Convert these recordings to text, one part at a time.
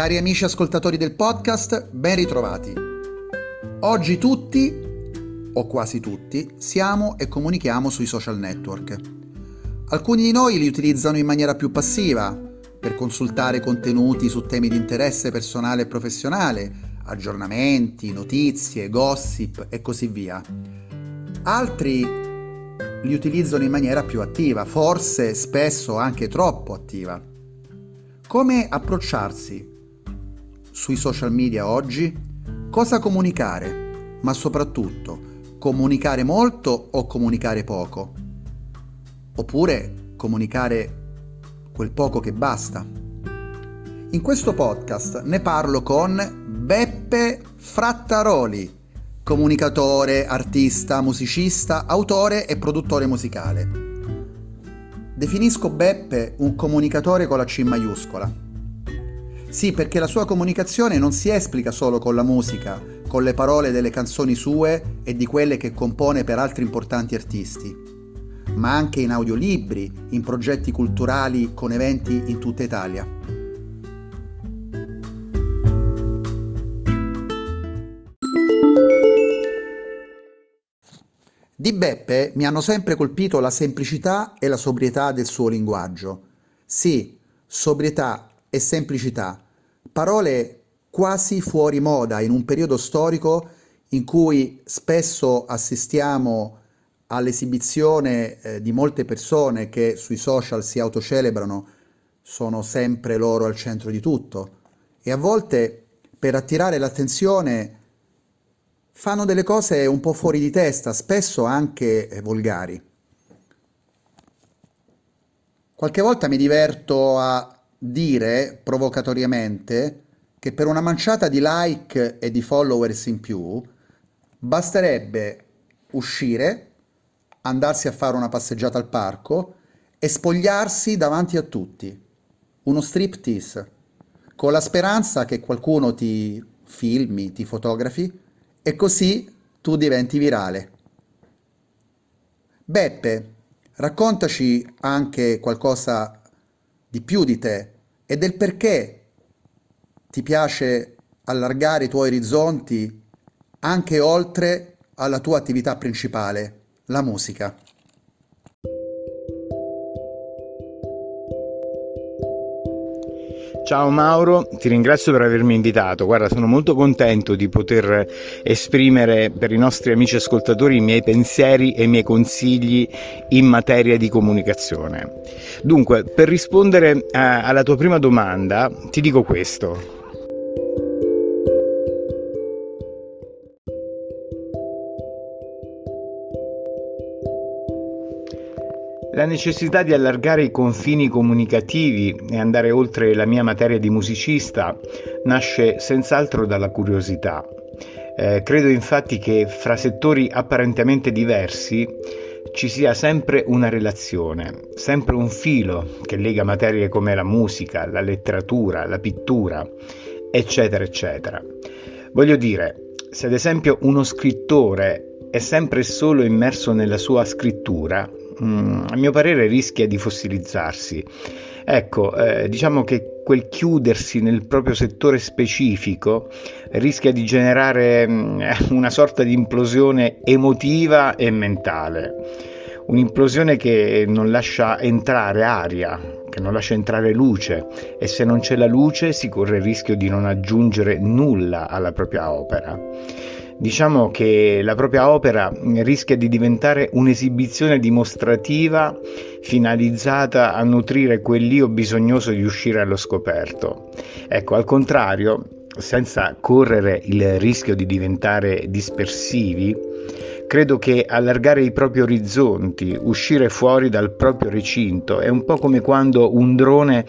Cari amici ascoltatori del podcast, ben ritrovati. Oggi tutti, o quasi tutti, siamo e comunichiamo sui social network. Alcuni di noi li utilizzano in maniera più passiva, per consultare contenuti su temi di interesse personale e professionale, aggiornamenti, notizie, gossip e così via. Altri li utilizzano in maniera più attiva, forse spesso anche troppo attiva. Come approcciarsi sui social media oggi? Cosa comunicare? Ma soprattutto, comunicare molto o comunicare poco? Oppure comunicare quel poco che basta? In questo podcast ne parlo con Beppe Frattaroli, comunicatore, artista, musicista, autore e produttore musicale. Definisco Beppe un comunicatore con la C maiuscola sì, perché la sua comunicazione non si esplica solo con la musica, con le parole delle canzoni sue e di quelle che compone per altri importanti artisti, ma anche in audiolibri, in progetti culturali con eventi in tutta Italia. Di Beppe mi hanno sempre colpito la semplicità e la sobrietà del suo linguaggio. Sì, sobrietà e semplicità, parole quasi fuori moda in un periodo storico in cui spesso assistiamo all'esibizione eh, di molte persone che sui social si autocelebrano, sono sempre loro al centro di tutto e a volte per attirare l'attenzione fanno delle cose un po' fuori di testa, spesso anche eh, volgari. Qualche volta mi diverto a dire provocatoriamente che per una manciata di like e di followers in più basterebbe uscire, andarsi a fare una passeggiata al parco e spogliarsi davanti a tutti. Uno striptease, con la speranza che qualcuno ti filmi, ti fotografi e così tu diventi virale. Beppe, raccontaci anche qualcosa di più di te e del perché ti piace allargare i tuoi orizzonti anche oltre alla tua attività principale, la musica. Ciao Mauro, ti ringrazio per avermi invitato. Guarda, sono molto contento di poter esprimere per i nostri amici ascoltatori i miei pensieri e i miei consigli in materia di comunicazione. Dunque, per rispondere eh, alla tua prima domanda, ti dico questo. La necessità di allargare i confini comunicativi e andare oltre la mia materia di musicista nasce senz'altro dalla curiosità. Eh, credo infatti che fra settori apparentemente diversi ci sia sempre una relazione, sempre un filo che lega materie come la musica, la letteratura, la pittura, eccetera, eccetera. Voglio dire, se ad esempio uno scrittore è sempre solo immerso nella sua scrittura, Mm, a mio parere rischia di fossilizzarsi. Ecco, eh, diciamo che quel chiudersi nel proprio settore specifico rischia di generare mh, mm, una sorta di implosione emotiva e mentale, un'implosione che non lascia entrare aria, che non lascia entrare luce e se non c'è la luce si corre il rischio di non aggiungere nulla alla propria opera. Diciamo che la propria opera rischia di diventare un'esibizione dimostrativa finalizzata a nutrire quell'io bisognoso di uscire allo scoperto. Ecco, al contrario, senza correre il rischio di diventare dispersivi, Credo che allargare i propri orizzonti, uscire fuori dal proprio recinto, è un po' come quando un drone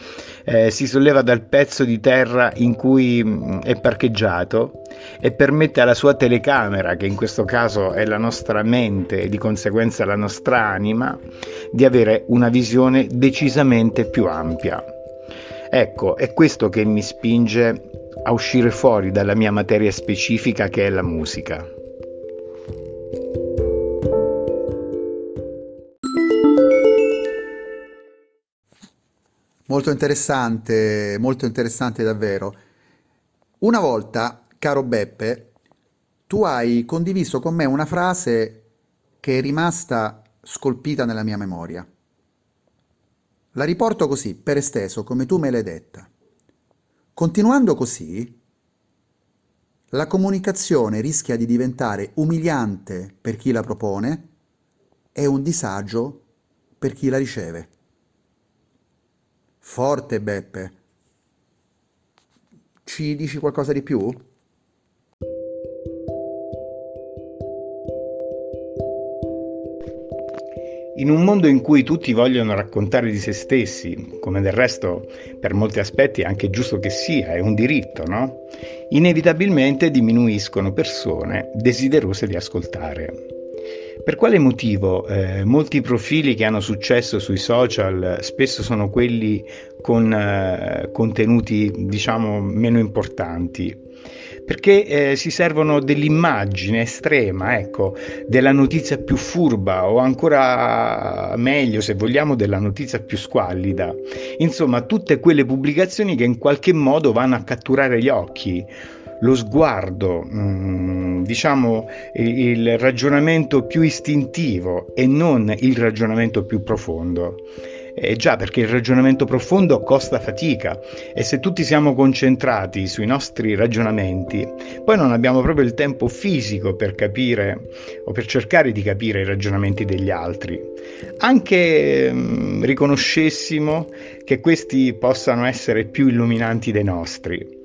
eh, si solleva dal pezzo di terra in cui mm, è parcheggiato e permette alla sua telecamera, che in questo caso è la nostra mente e di conseguenza la nostra anima, di avere una visione decisamente più ampia. Ecco, è questo che mi spinge a uscire fuori dalla mia materia specifica che è la musica. Molto interessante, molto interessante davvero. Una volta, caro Beppe, tu hai condiviso con me una frase che è rimasta scolpita nella mia memoria. La riporto così, per esteso, come tu me l'hai detta. Continuando così, la comunicazione rischia di diventare umiliante per chi la propone e un disagio per chi la riceve. Forte Beppe. Ci dici qualcosa di più? In un mondo in cui tutti vogliono raccontare di se stessi, come del resto per molti aspetti è anche giusto che sia, è un diritto, no? Inevitabilmente diminuiscono persone desiderose di ascoltare. Per quale motivo eh, molti profili che hanno successo sui social spesso sono quelli con eh, contenuti diciamo meno importanti? perché eh, si servono dell'immagine estrema, ecco, della notizia più furba o ancora meglio, se vogliamo, della notizia più squallida. Insomma, tutte quelle pubblicazioni che in qualche modo vanno a catturare gli occhi lo sguardo, mm, diciamo il ragionamento più istintivo e non il ragionamento più profondo. Eh già, perché il ragionamento profondo costa fatica e se tutti siamo concentrati sui nostri ragionamenti, poi non abbiamo proprio il tempo fisico per capire o per cercare di capire i ragionamenti degli altri. Anche mm, riconoscessimo che questi possano essere più illuminanti dei nostri.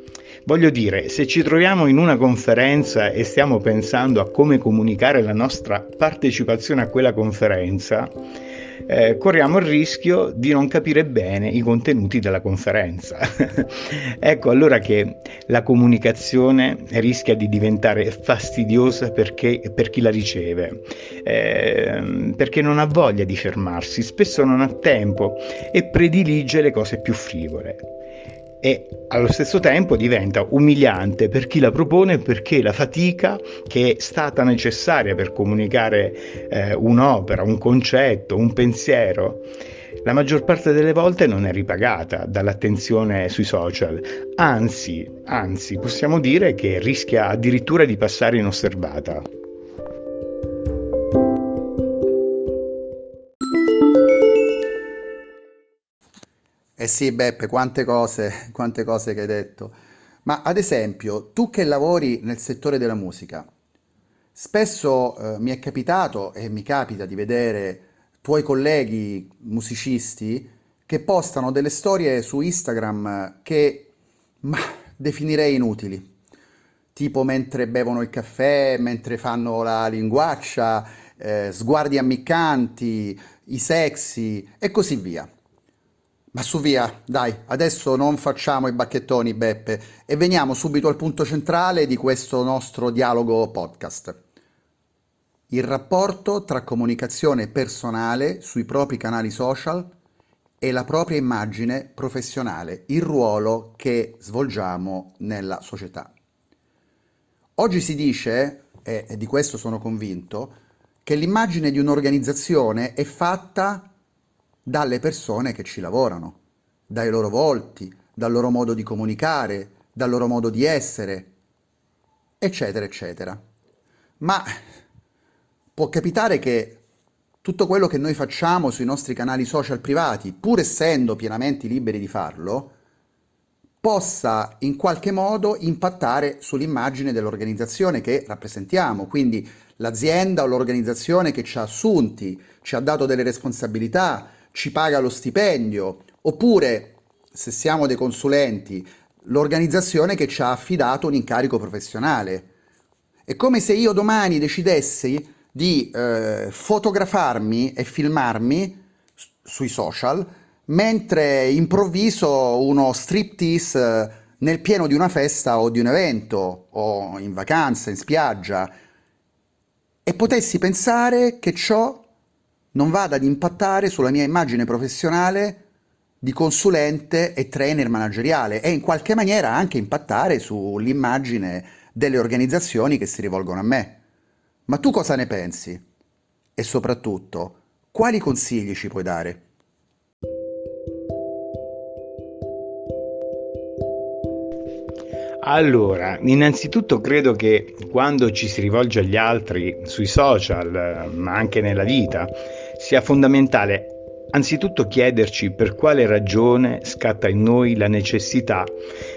Voglio dire, se ci troviamo in una conferenza e stiamo pensando a come comunicare la nostra partecipazione a quella conferenza, eh, corriamo il rischio di non capire bene i contenuti della conferenza. ecco allora che la comunicazione rischia di diventare fastidiosa perché, per chi la riceve, eh, perché non ha voglia di fermarsi, spesso non ha tempo e predilige le cose più frivole e allo stesso tempo diventa umiliante per chi la propone perché la fatica che è stata necessaria per comunicare eh, un'opera, un concetto, un pensiero, la maggior parte delle volte non è ripagata dall'attenzione sui social, anzi, anzi possiamo dire che rischia addirittura di passare inosservata. Eh sì, Beppe, quante cose, quante cose che hai detto. Ma ad esempio, tu che lavori nel settore della musica, spesso eh, mi è capitato e mi capita di vedere tuoi colleghi musicisti che postano delle storie su Instagram che ma, definirei inutili. Tipo mentre bevono il caffè, mentre fanno la linguaccia, eh, sguardi ammiccanti, i sexy e così via. Ma su via, dai, adesso non facciamo i bacchettoni, Beppe, e veniamo subito al punto centrale di questo nostro dialogo podcast. Il rapporto tra comunicazione personale sui propri canali social e la propria immagine professionale, il ruolo che svolgiamo nella società. Oggi si dice, e di questo sono convinto, che l'immagine di un'organizzazione è fatta dalle persone che ci lavorano, dai loro volti, dal loro modo di comunicare, dal loro modo di essere, eccetera, eccetera. Ma può capitare che tutto quello che noi facciamo sui nostri canali social privati, pur essendo pienamente liberi di farlo, possa in qualche modo impattare sull'immagine dell'organizzazione che rappresentiamo, quindi l'azienda o l'organizzazione che ci ha assunti, ci ha dato delle responsabilità, ci paga lo stipendio, oppure, se siamo dei consulenti, l'organizzazione che ci ha affidato un incarico professionale. È come se io domani decidessi di eh, fotografarmi e filmarmi sui social mentre improvviso uno striptease eh, nel pieno di una festa o di un evento o in vacanza, in spiaggia e potessi pensare che ciò non vada ad impattare sulla mia immagine professionale di consulente e trainer manageriale e in qualche maniera anche impattare sull'immagine delle organizzazioni che si rivolgono a me. Ma tu cosa ne pensi? E soprattutto, quali consigli ci puoi dare? Allora, innanzitutto credo che quando ci si rivolge agli altri sui social, ma anche nella vita, sia fondamentale anzitutto chiederci per quale ragione scatta in noi la necessità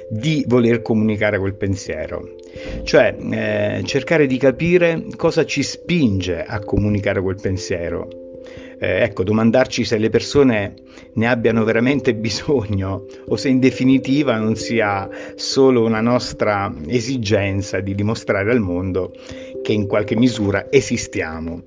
di voler comunicare quel pensiero, cioè eh, cercare di capire cosa ci spinge a comunicare quel pensiero. Eh, ecco, domandarci se le persone ne abbiano veramente bisogno o se in definitiva non sia solo una nostra esigenza di dimostrare al mondo che in qualche misura esistiamo.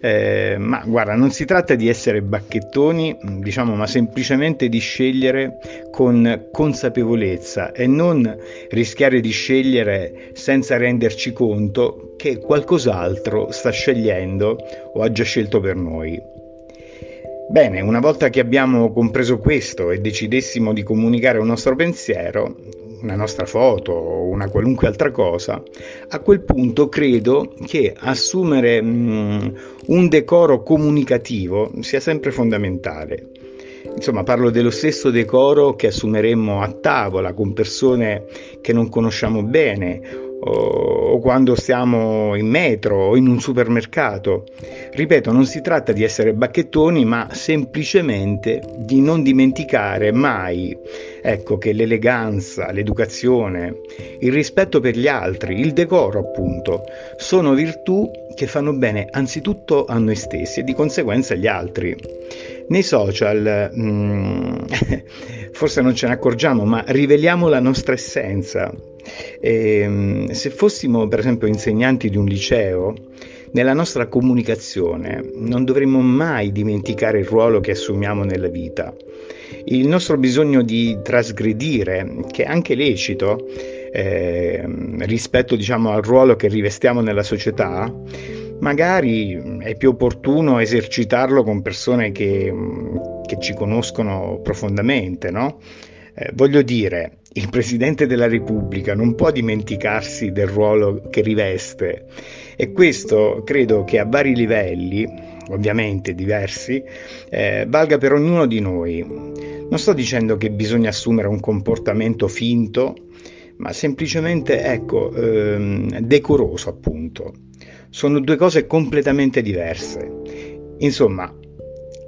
Eh, ma guarda, non si tratta di essere bacchettoni, diciamo, ma semplicemente di scegliere con consapevolezza e non rischiare di scegliere senza renderci conto che qualcos'altro sta scegliendo o ha già scelto per noi. Bene, una volta che abbiamo compreso questo e decidessimo di comunicare un nostro pensiero, una nostra foto o una qualunque altra cosa, a quel punto credo che assumere mm, un decoro comunicativo sia sempre fondamentale. Insomma, parlo dello stesso decoro che assumeremmo a tavola con persone che non conosciamo bene o quando stiamo in metro o in un supermercato. Ripeto, non si tratta di essere bacchettoni, ma semplicemente di non dimenticare mai ecco, che l'eleganza, l'educazione, il rispetto per gli altri, il decoro appunto, sono virtù che fanno bene anzitutto a noi stessi e di conseguenza agli altri. Nei social, mm, forse non ce ne accorgiamo, ma riveliamo la nostra essenza e, ehm, se fossimo per esempio insegnanti di un liceo, nella nostra comunicazione non dovremmo mai dimenticare il ruolo che assumiamo nella vita. Il nostro bisogno di trasgredire, che è anche lecito, eh, rispetto diciamo, al ruolo che rivestiamo nella società, magari è più opportuno esercitarlo con persone che, che ci conoscono profondamente, no? Eh, voglio dire, il Presidente della Repubblica non può dimenticarsi del ruolo che riveste e questo credo che a vari livelli, ovviamente diversi, eh, valga per ognuno di noi. Non sto dicendo che bisogna assumere un comportamento finto, ma semplicemente, ecco, ehm, decoroso appunto. Sono due cose completamente diverse. Insomma,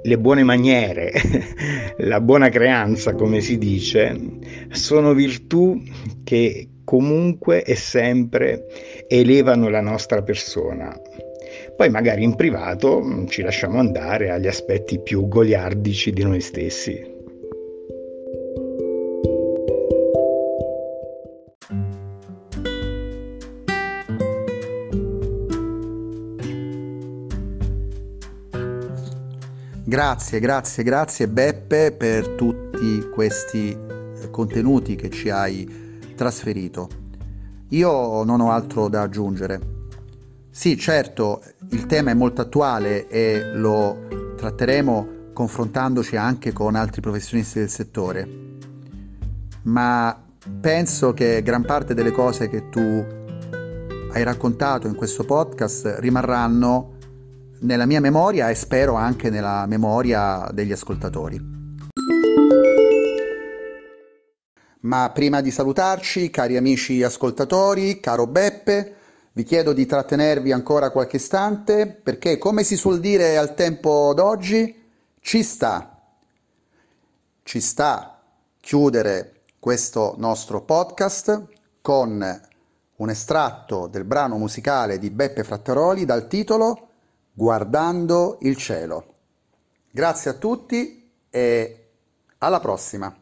le buone maniere, la buona creanza, come si dice, sono virtù che comunque e sempre elevano la nostra persona. Poi magari in privato ci lasciamo andare agli aspetti più goliardici di noi stessi. Grazie, grazie, grazie Beppe per tutti questi eh, contenuti che ci hai trasferito. Io non ho altro da aggiungere. Sì, certo, il tema è molto attuale e lo tratteremo confrontandoci anche con altri professionisti del settore, ma penso che gran parte delle cose che tu hai raccontato in questo podcast rimarranno nella mia memoria e spero anche nella memoria degli ascoltatori. Ma prima di salutarci, cari amici ascoltatori, caro Beppe, vi chiedo di trattenervi ancora qualche istante perché, come si suol dire al tempo d'oggi, ci sta, ci sta chiudere questo nostro podcast con un estratto del brano musicale di Beppe Frattaroli dal titolo guardando il cielo. Grazie a tutti e alla prossima.